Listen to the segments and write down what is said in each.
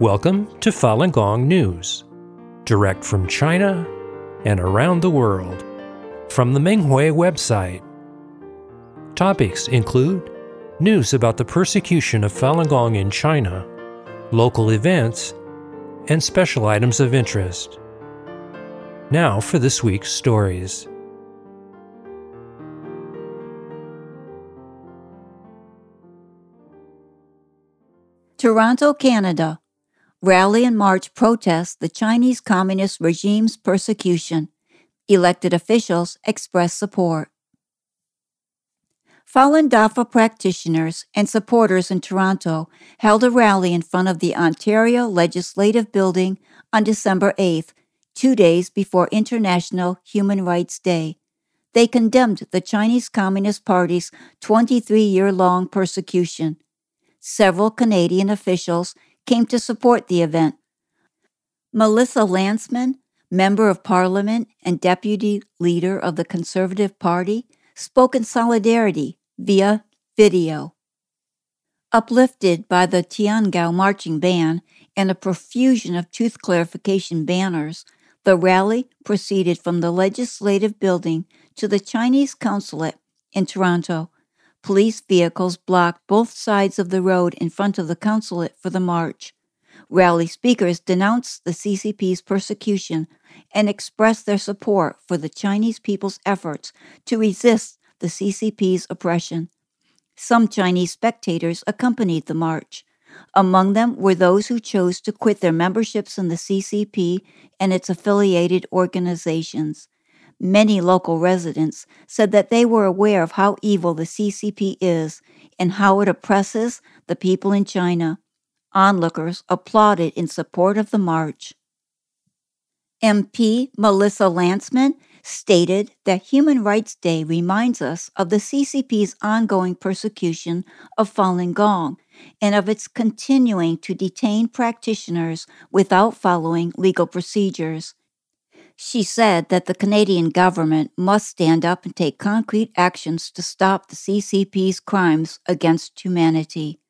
Welcome to Falun Gong News, direct from China and around the world, from the Minghui website. Topics include news about the persecution of Falun Gong in China, local events, and special items of interest. Now for this week's stories. Toronto, Canada. Rally and march protest the Chinese Communist regime's persecution. Elected officials express support. Falun Dafa practitioners and supporters in Toronto held a rally in front of the Ontario Legislative Building on December 8th, two days before International Human Rights Day. They condemned the Chinese Communist Party's 23 year long persecution several Canadian officials came to support the event. Melissa Lantsman, Member of Parliament and Deputy Leader of the Conservative Party, spoke in solidarity via video. Uplifted by the Tian Guo marching band and a profusion of truth clarification banners, the rally proceeded from the legislative building to the Chinese consulate in Toronto, Police vehicles blocked both sides of the road in front of the consulate for the march. Rally speakers denounced the CCP's persecution and expressed their support for the Chinese people's efforts to resist the CCP's oppression. Some Chinese spectators accompanied the march. Among them were those who chose to quit their memberships in the CCP and its affiliated organizations. Many local residents said that they were aware of how evil the CCP is and how it oppresses the people in China. Onlookers applauded in support of the march. MP Melissa Lantsman stated that Human Rights Day reminds us of the CCP's ongoing persecution of Falun Gong and of its continuing to detain practitioners without following legal procedures. She said that the Canadian government must stand up and take concrete actions to stop the CCP's crimes against humanity.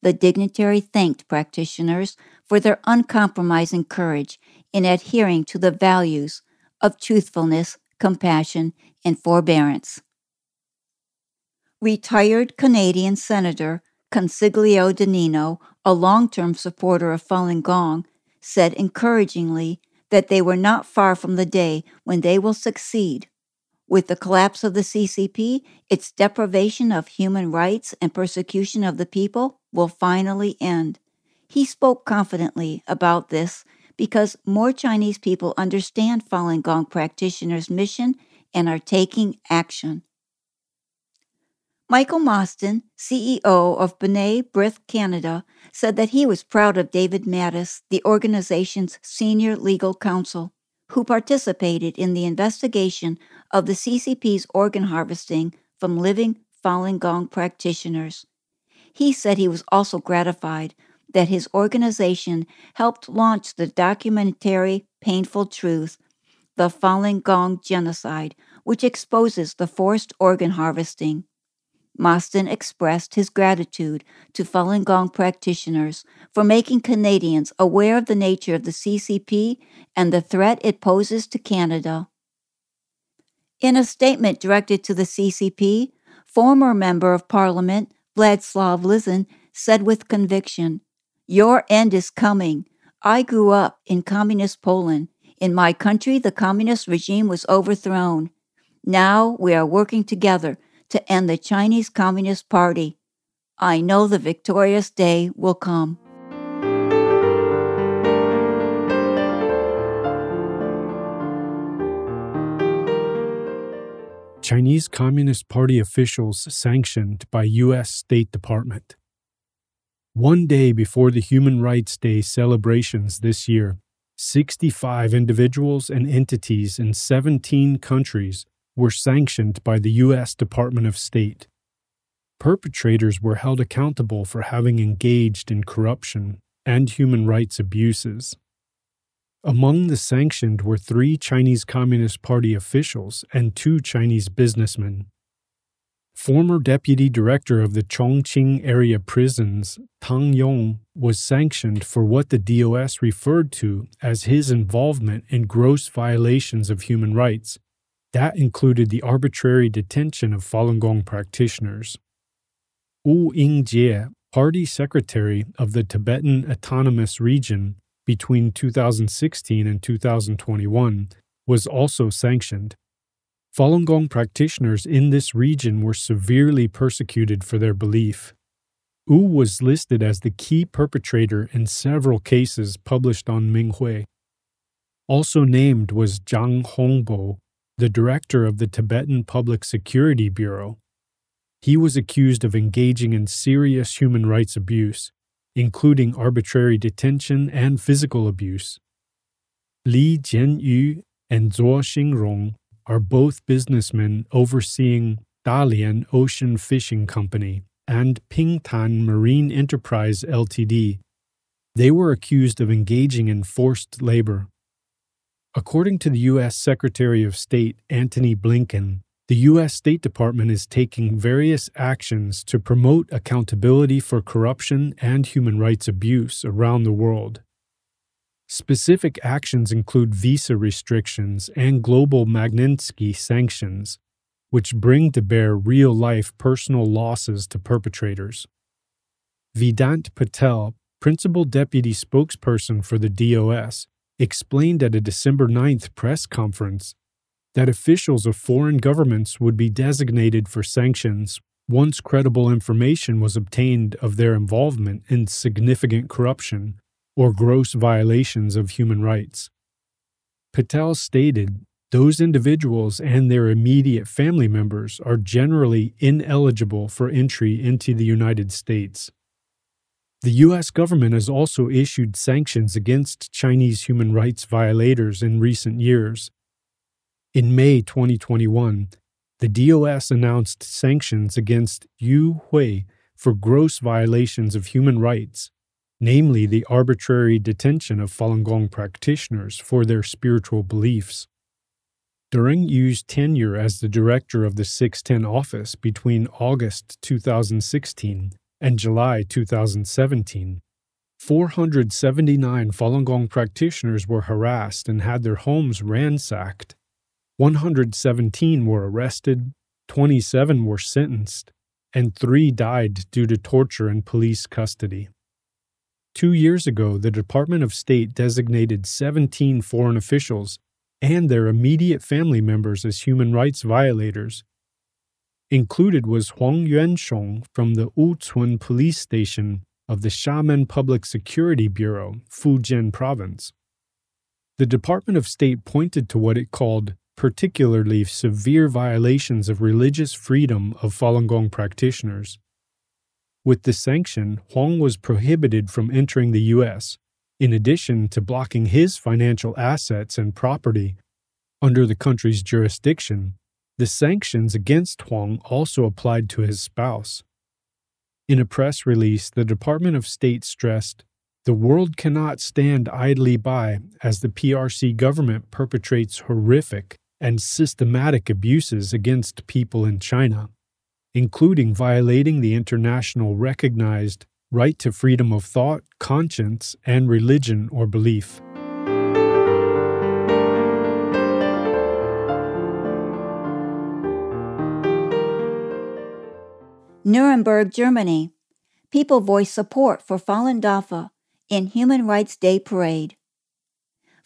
The dignitary thanked practitioners for their uncompromising courage in adhering to the values of truthfulness, compassion, and forbearance. Retired Canadian Senator Consiglio Di Nino, a long term supporter of Falun Gong, said encouragingly that they were not far from the day when they will succeed. With the collapse of the CCP, its deprivation of human rights and persecution of the people will finally end. He spoke confidently about this because more Chinese people understand Falun Gong practitioners' mission and are taking action. Michael Mostyn, CEO of B'nai B'rith Canada, said that he was proud of David Matas, the organization's senior legal counsel, who participated in the investigation of the CCP's organ harvesting from living Falun Gong practitioners. He said he was also gratified that his organization helped launch the documentary Painful Truth, The Falun Gong Genocide, which exposes the forced organ harvesting. Mostyn expressed his gratitude to Falun Gong practitioners for making Canadians aware of the nature of the CCP and the threat it poses to Canada. In a statement directed to the CCP, former Member of Parliament Wladyslaw Lizon said with conviction, Your end is coming. I grew up in communist Poland. In my country, the communist regime was overthrown. Now we are working together to end the Chinese Communist Party. I know the victorious day will come. Chinese Communist Party officials sanctioned by U.S. State Department. One day before the Human Rights Day celebrations this year, 65 individuals and entities in 17 countries were sanctioned by the U.S. Department of State. Perpetrators were held accountable for having engaged in corruption and human rights abuses. Among the sanctioned were three Chinese Communist Party officials and two Chinese businessmen. Former deputy director of the Chongqing area prisons, Tang Yong, was sanctioned for what the DOS referred to as his involvement in gross violations of human rights. That included the arbitrary detention of Falun Gong practitioners. Wu Yingjie, party secretary of the Tibetan Autonomous Region between 2016 and 2021, was also sanctioned. Falun Gong practitioners in this region were severely persecuted for their belief. Wu was listed as the key perpetrator in several cases published on Minghui. Also named was Zhang Hongbo, the director of the Tibetan Public Security Bureau. He was accused of engaging in serious human rights abuse, including arbitrary detention and physical abuse. Li Zhenyu and Zhuo Xinrong are both businessmen overseeing Dalian Ocean Fishing Company and Pingtan Marine Enterprise Ltd. They were accused of engaging in forced labor. According to the U.S. Secretary of State Antony Blinken, the U.S. State Department is taking various actions to promote accountability for corruption and human rights abuse around the world. Specific actions include visa restrictions and global Magnitsky sanctions, which bring to bear real life personal losses to perpetrators. Vedant Patel, principal deputy spokesperson for the DOS, explained at a December 9th press conference that officials of foreign governments would be designated for sanctions once credible information was obtained of their involvement in significant corruption or gross violations of human rights. Patel stated those individuals and their immediate family members are generally ineligible for entry into the United States. The U.S. government has also issued sanctions against Chinese human rights violators in recent years, in May 2021, the DOS announced sanctions against Yu Hui for gross violations of human rights, namely the arbitrary detention of Falun Gong practitioners for their spiritual beliefs. During Yu's tenure as the director of the 610 office between August 2016 and July 2017, 479 Falun Gong practitioners were harassed and had their homes ransacked 117 were arrested, 27 were sentenced, and three died due to torture in police custody. Two years ago, the Department of State designated 17 foreign officials and their immediate family members as human rights violators. Included was Huang Yuanxiong from the Wucun police station of the Xiamen Public Security Bureau, Fujian Province. The Department of State pointed to what it called particularly severe violations of religious freedom of Falun Gong practitioners. With the sanction, Huang was prohibited from entering the U.S., in addition to blocking his financial assets and property under the country's jurisdiction. The sanctions against Huang also applied to his spouse. In a press release, the Department of State stressed the world cannot stand idly by as the PRC government perpetrates horrific and systematic abuses against people in China, including violating the international recognized right to freedom of thought, conscience, and religion or belief. Nuremberg, Germany. People voice support for Falun Dafa in Human Rights Day Parade.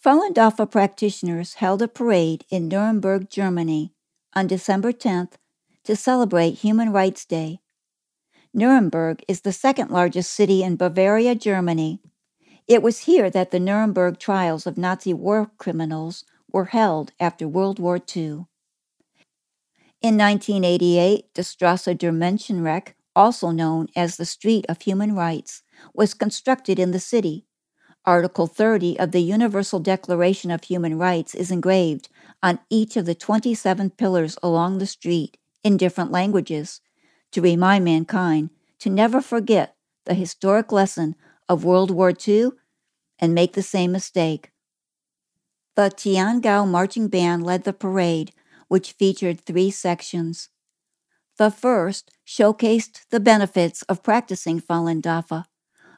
Falun Dafa practitioners held a parade in Nuremberg, Germany on December 10th to celebrate Human Rights Day. Nuremberg is the second largest city in Bavaria, Germany. It was here that the Nuremberg trials of Nazi war criminals were held after World War II. In 1988, the Strasse der Menschenrechte, also known as the Street of Human Rights, was constructed in the city Article 30 of the Universal Declaration of Human Rights is engraved on each of the 27 pillars along the street in different languages to remind mankind to never forget the historic lesson of World War II and make the same mistake. The Tian Guo Marching Band led the parade, which featured three sections. The first showcased the benefits of practicing Falun Dafa.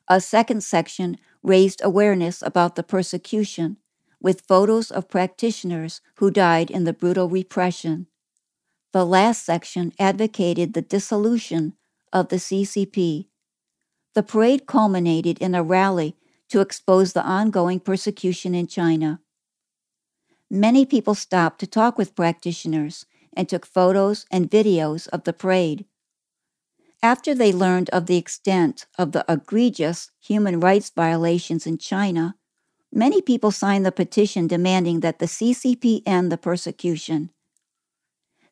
A second section raised awareness about the persecution, with photos of practitioners who died in the brutal repression. The last section advocated the dissolution of the CCP. The parade culminated in a rally to expose the ongoing persecution in China. Many people stopped to talk with practitioners and took photos and videos of the parade. After they learned of the extent of the egregious human rights violations in China, many people signed the petition demanding that the CCP end the persecution.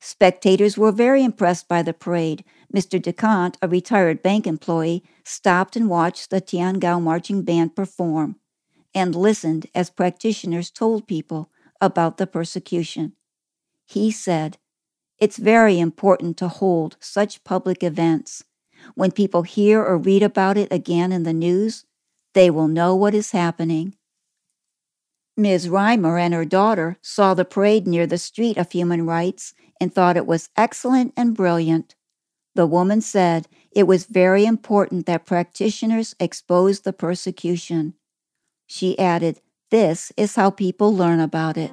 Spectators were very impressed by the parade. Mr. DeCant, a retired bank employee, stopped and watched the Tian Guo marching band perform and listened as practitioners told people about the persecution. He said, It's very important to hold such public events. When people hear or read about it again in the news, they will know what is happening. Ms. Reimer and her daughter saw the parade near the Street of Human Rights and thought it was excellent and brilliant. The woman said it was very important that practitioners expose the persecution. She added, This is how people learn about it.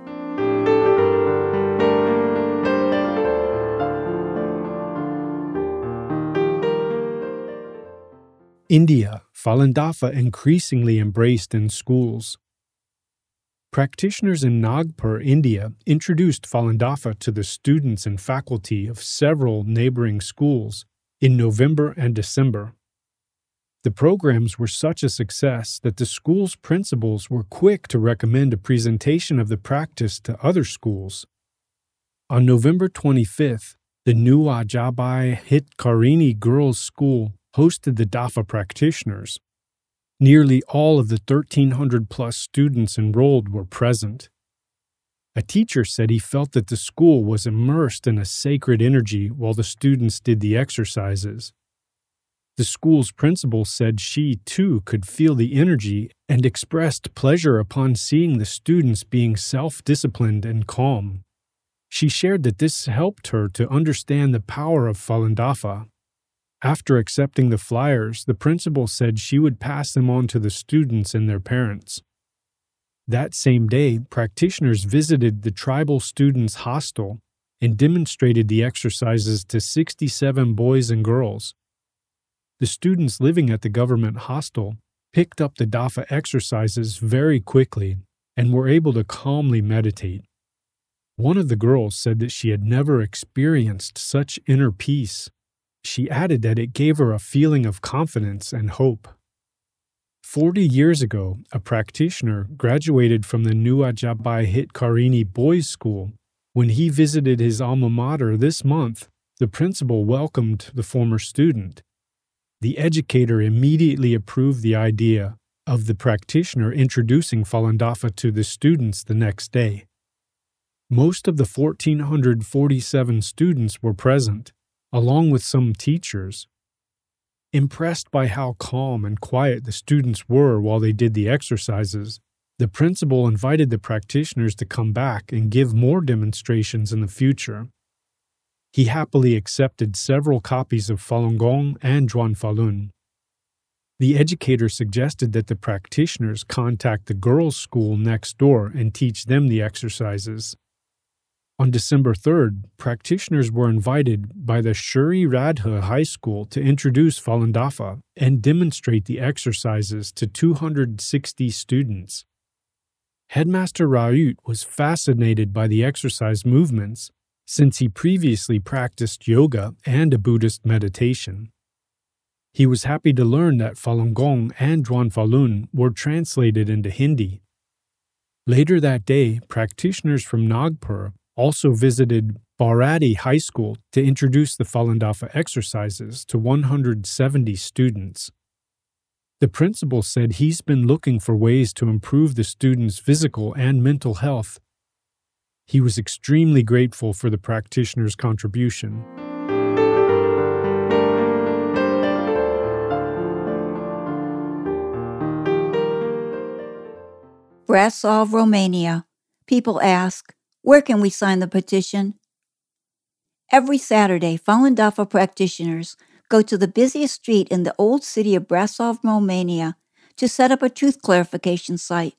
India, Falun Dafa increasingly embraced in schools. Practitioners in Nagpur, India, introduced Falun Dafa to the students and faculty of several neighboring schools in November and December. The programs were such a success that the school's principals were quick to recommend a presentation of the practice to other schools. On November 25th, the Nuwa Jabai Hitkarini Girls' School hosted the DAFA practitioners Nearly all of the 1,300 plus students enrolled were present. A teacher said he felt that the school was immersed in a sacred energy while the students did the exercises. The school's principal said she, too, could feel the energy and expressed pleasure upon seeing the students being self disciplined and calm. She shared that this helped her to understand the power of Falun Dafa after accepting the flyers, the principal said she would pass them on to the students and their parents. That same day, practitioners visited the tribal students' hostel and demonstrated the exercises to 67 boys and girls. The students living at the government hostel picked up the DAFA exercises very quickly and were able to calmly meditate. One of the girls said that she had never experienced such inner peace she added that it gave her a feeling of confidence and hope. Forty years ago, a practitioner graduated from the Nuajabai Hitkarini Boys' School. When he visited his alma mater this month, the principal welcomed the former student. The educator immediately approved the idea of the practitioner introducing Falun Dafa to the students the next day. Most of the 1,447 students were present, along with some teachers. Impressed by how calm and quiet the students were while they did the exercises, the principal invited the practitioners to come back and give more demonstrations in the future. He happily accepted several copies of Falun Gong and Zhuan Falun. The educator suggested that the practitioners contact the girls' school next door and teach them the exercises. On December 3rd, practitioners were invited by the Shuri Radha High School to introduce Falun Dafa and demonstrate the exercises to 260 students. Headmaster Raut was fascinated by the exercise movements since he previously practiced yoga and a Buddhist meditation. He was happy to learn that Falun Gong and Zhuan Falun were translated into Hindi. Later that day, practitioners from Nagpur also visited Bharati High School to introduce the Falun Dafa exercises to 170 students. The principal said he's been looking for ways to improve the students' physical and mental health. He was extremely grateful for the practitioner's contribution. Brasov, Romania. People ask, where can we sign the petition? Every Saturday, Falun Dafa practitioners go to the busiest street in the old city of Brasov, Romania, to set up a truth clarification site.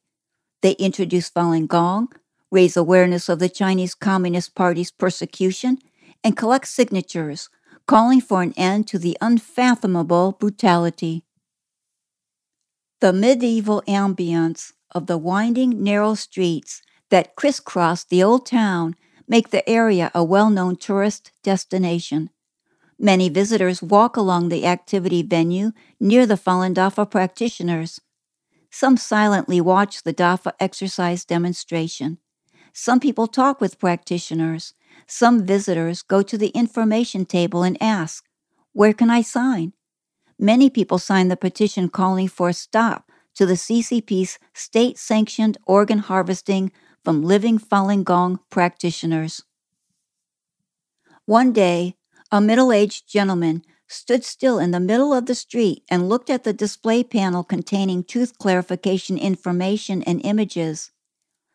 They introduce Falun Gong, raise awareness of the Chinese Communist Party's persecution, and collect signatures calling for an end to the unfathomable brutality. The medieval ambience of the winding, narrow streets that crisscross the old town make the area a well known tourist destination. Many visitors walk along the activity venue near the Falun Dafa practitioners. Some silently watch the Dafa exercise demonstration. Some people talk with practitioners. Some visitors go to the information table and ask, Where can I sign? Many people sign the petition calling for a stop to the CCP's state sanctioned organ harvesting from living Falun Gong practitioners. One day, a middle aged gentleman stood still in the middle of the street and looked at the display panel containing truth clarification information and images.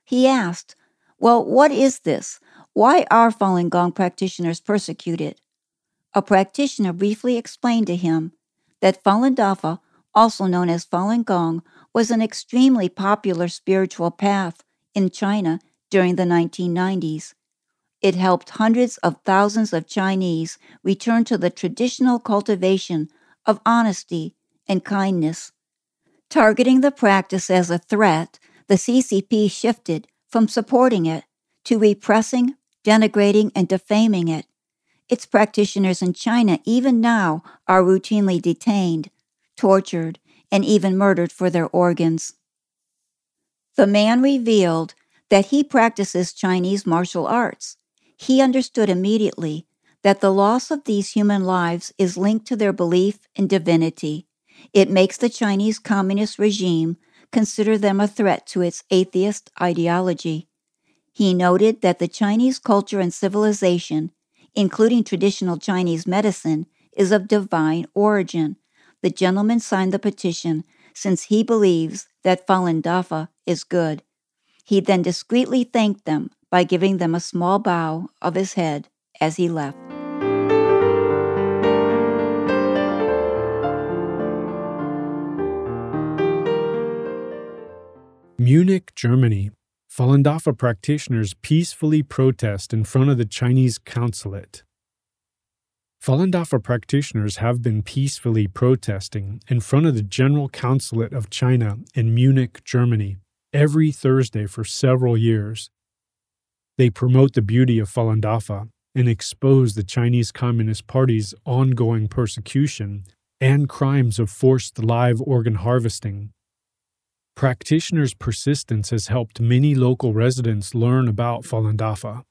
He asked, Well, what is this? Why are Falun Gong practitioners persecuted? A practitioner briefly explained to him that Falun Dafa, also known as Falun Gong, was an extremely popular spiritual path in China during the 1990s. It helped hundreds of thousands of Chinese return to the traditional cultivation of honesty and kindness. Targeting the practice as a threat, the CCP shifted from supporting it to repressing, denigrating, and defaming it. Its practitioners in China, even now, are routinely detained, tortured, and even murdered for their organs. The man revealed that he practices Chinese martial arts. He understood immediately that the loss of these human lives is linked to their belief in divinity. It makes the Chinese Communist regime consider them a threat to its atheist ideology. He noted that the Chinese culture and civilization, including traditional Chinese medicine, is of divine origin. The gentleman signed the petition since he believes that Falun Dafa is good. He then discreetly thanked them by giving them a small bow of his head as he left. Munich, Germany. Falun Dafa practitioners peacefully protest in front of the Chinese consulate. Falun Dafa practitioners have been peacefully protesting in front of the General Consulate of China in Munich, Germany, every Thursday for several years. They promote the beauty of Falun Dafa and expose the Chinese Communist Party's ongoing persecution and crimes of forced live organ harvesting. Practitioners' persistence has helped many local residents learn about Falun Dafa.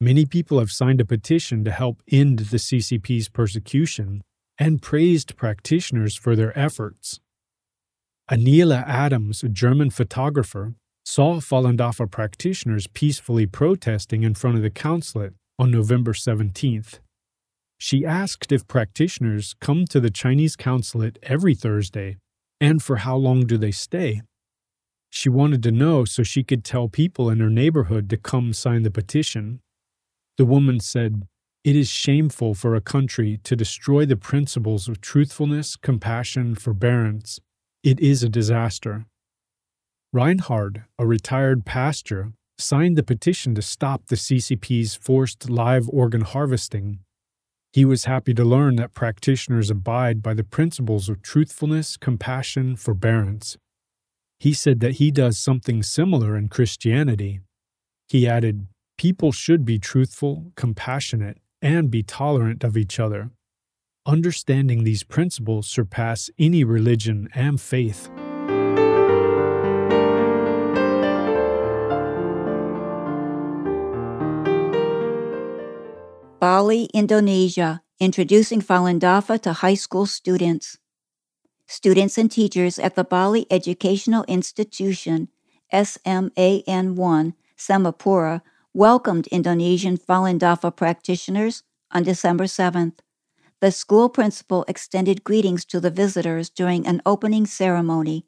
Many people have signed a petition to help end the CCP's persecution and praised practitioners for their efforts. Anila Adams, a German photographer, saw Falun Dafa practitioners peacefully protesting in front of the consulate on November 17th. She asked if practitioners come to the Chinese consulate every Thursday and for how long do they stay. She wanted to know so she could tell people in her neighborhood to come sign the petition. The woman said, It is shameful for a country to destroy the principles of truthfulness, compassion, forbearance, it is a disaster. Reinhard, a retired pastor, signed the petition to stop the CCP's forced live organ harvesting. He was happy to learn that practitioners abide by the principles of truthfulness, compassion, forbearance. He said that he does something similar in Christianity. He added, People should be truthful, compassionate, and be tolerant of each other. Understanding these principles surpass any religion and faith. Bali, Indonesia, introducing Falun Dafa to high school students. Students and teachers at the Bali Educational Institution, SMAN1, Samapura, welcomed Indonesian Falun Dafa practitioners on December 7th the school principal extended greetings to the visitors during an opening ceremony.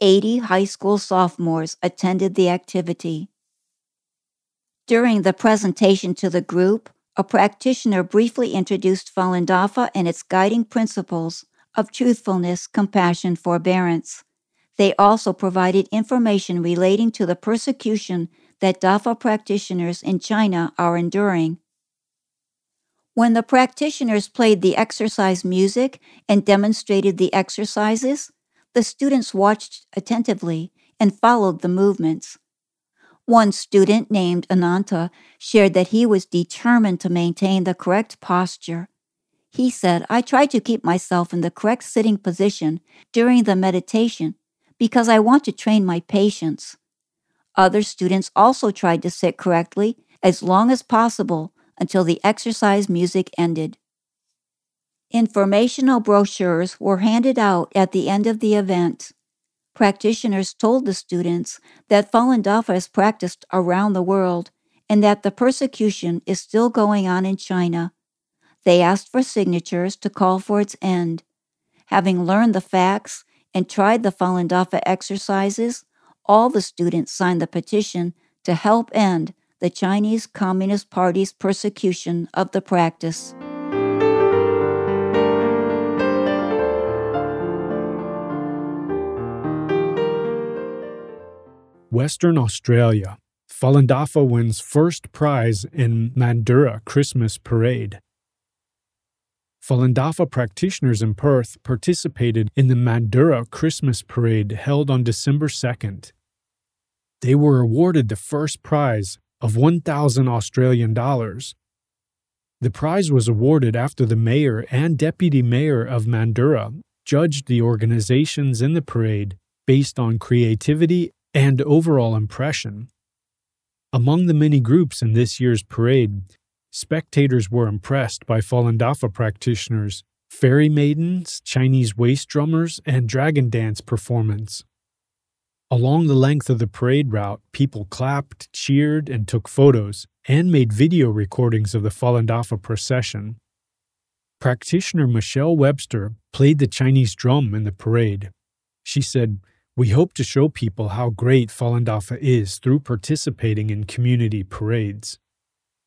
80 high school sophomores attended the activity. During the presentation to the group, a practitioner briefly introduced Falun Dafa and its guiding principles of truthfulness, compassion, forbearance. They also provided information relating to the persecution that Dafa practitioners in China are enduring. When the practitioners played the exercise music and demonstrated the exercises, the students watched attentively and followed the movements. One student named Ananta shared that he was determined to maintain the correct posture. He said, I try to keep myself in the correct sitting position during the meditation because I want to train my patience. Other students also tried to sit correctly as long as possible until the exercise music ended. Informational brochures were handed out at the end of the event. Practitioners told the students that Falun Dafa is practiced around the world and that the persecution is still going on in China. They asked for signatures to call for its end. Having learned the facts and tried the Falun Dafa exercises, all the students signed the petition to help end the Chinese Communist Party's persecution of the practice. Western Australia, Falun Dafa wins first prize in Mandurah Christmas Parade. Falun Dafa practitioners in Perth participated in the Mandurah Christmas Parade held on December 2nd. They were awarded the first prize of 1,000 Australian dollars. The prize was awarded after the mayor and deputy mayor of Mandurah judged the organizations in the parade based on creativity and overall impression. Among the many groups in this year's parade, spectators were impressed by Falun Dafa practitioners, fairy maidens, Chinese waist drummers, and dragon dance performance. Along the length of the parade route, people clapped, cheered, and took photos, and made video recordings of the Falun Dafa procession. Practitioner Michelle Webster played the Chinese drum in the parade. She said, we hope to show people how great Falun Dafa is through participating in community parades.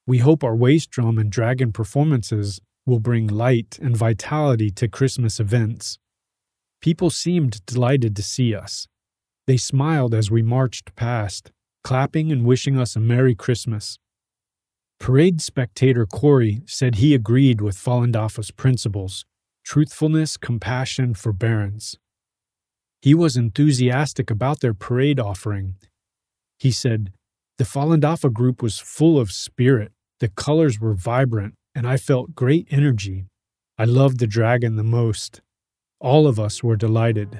We hope our waist drum and dragon performances will bring light and vitality to Christmas events. People seemed delighted to see us. They smiled as we marched past, clapping and wishing us a Merry Christmas. Parade spectator Corey said he agreed with Falun Dafa's principles truthfulness, compassion, forbearance. He was enthusiastic about their parade offering. He said, The Falun Dafa group was full of spirit, the colors were vibrant, and I felt great energy. I loved the dragon the most. All of us were delighted.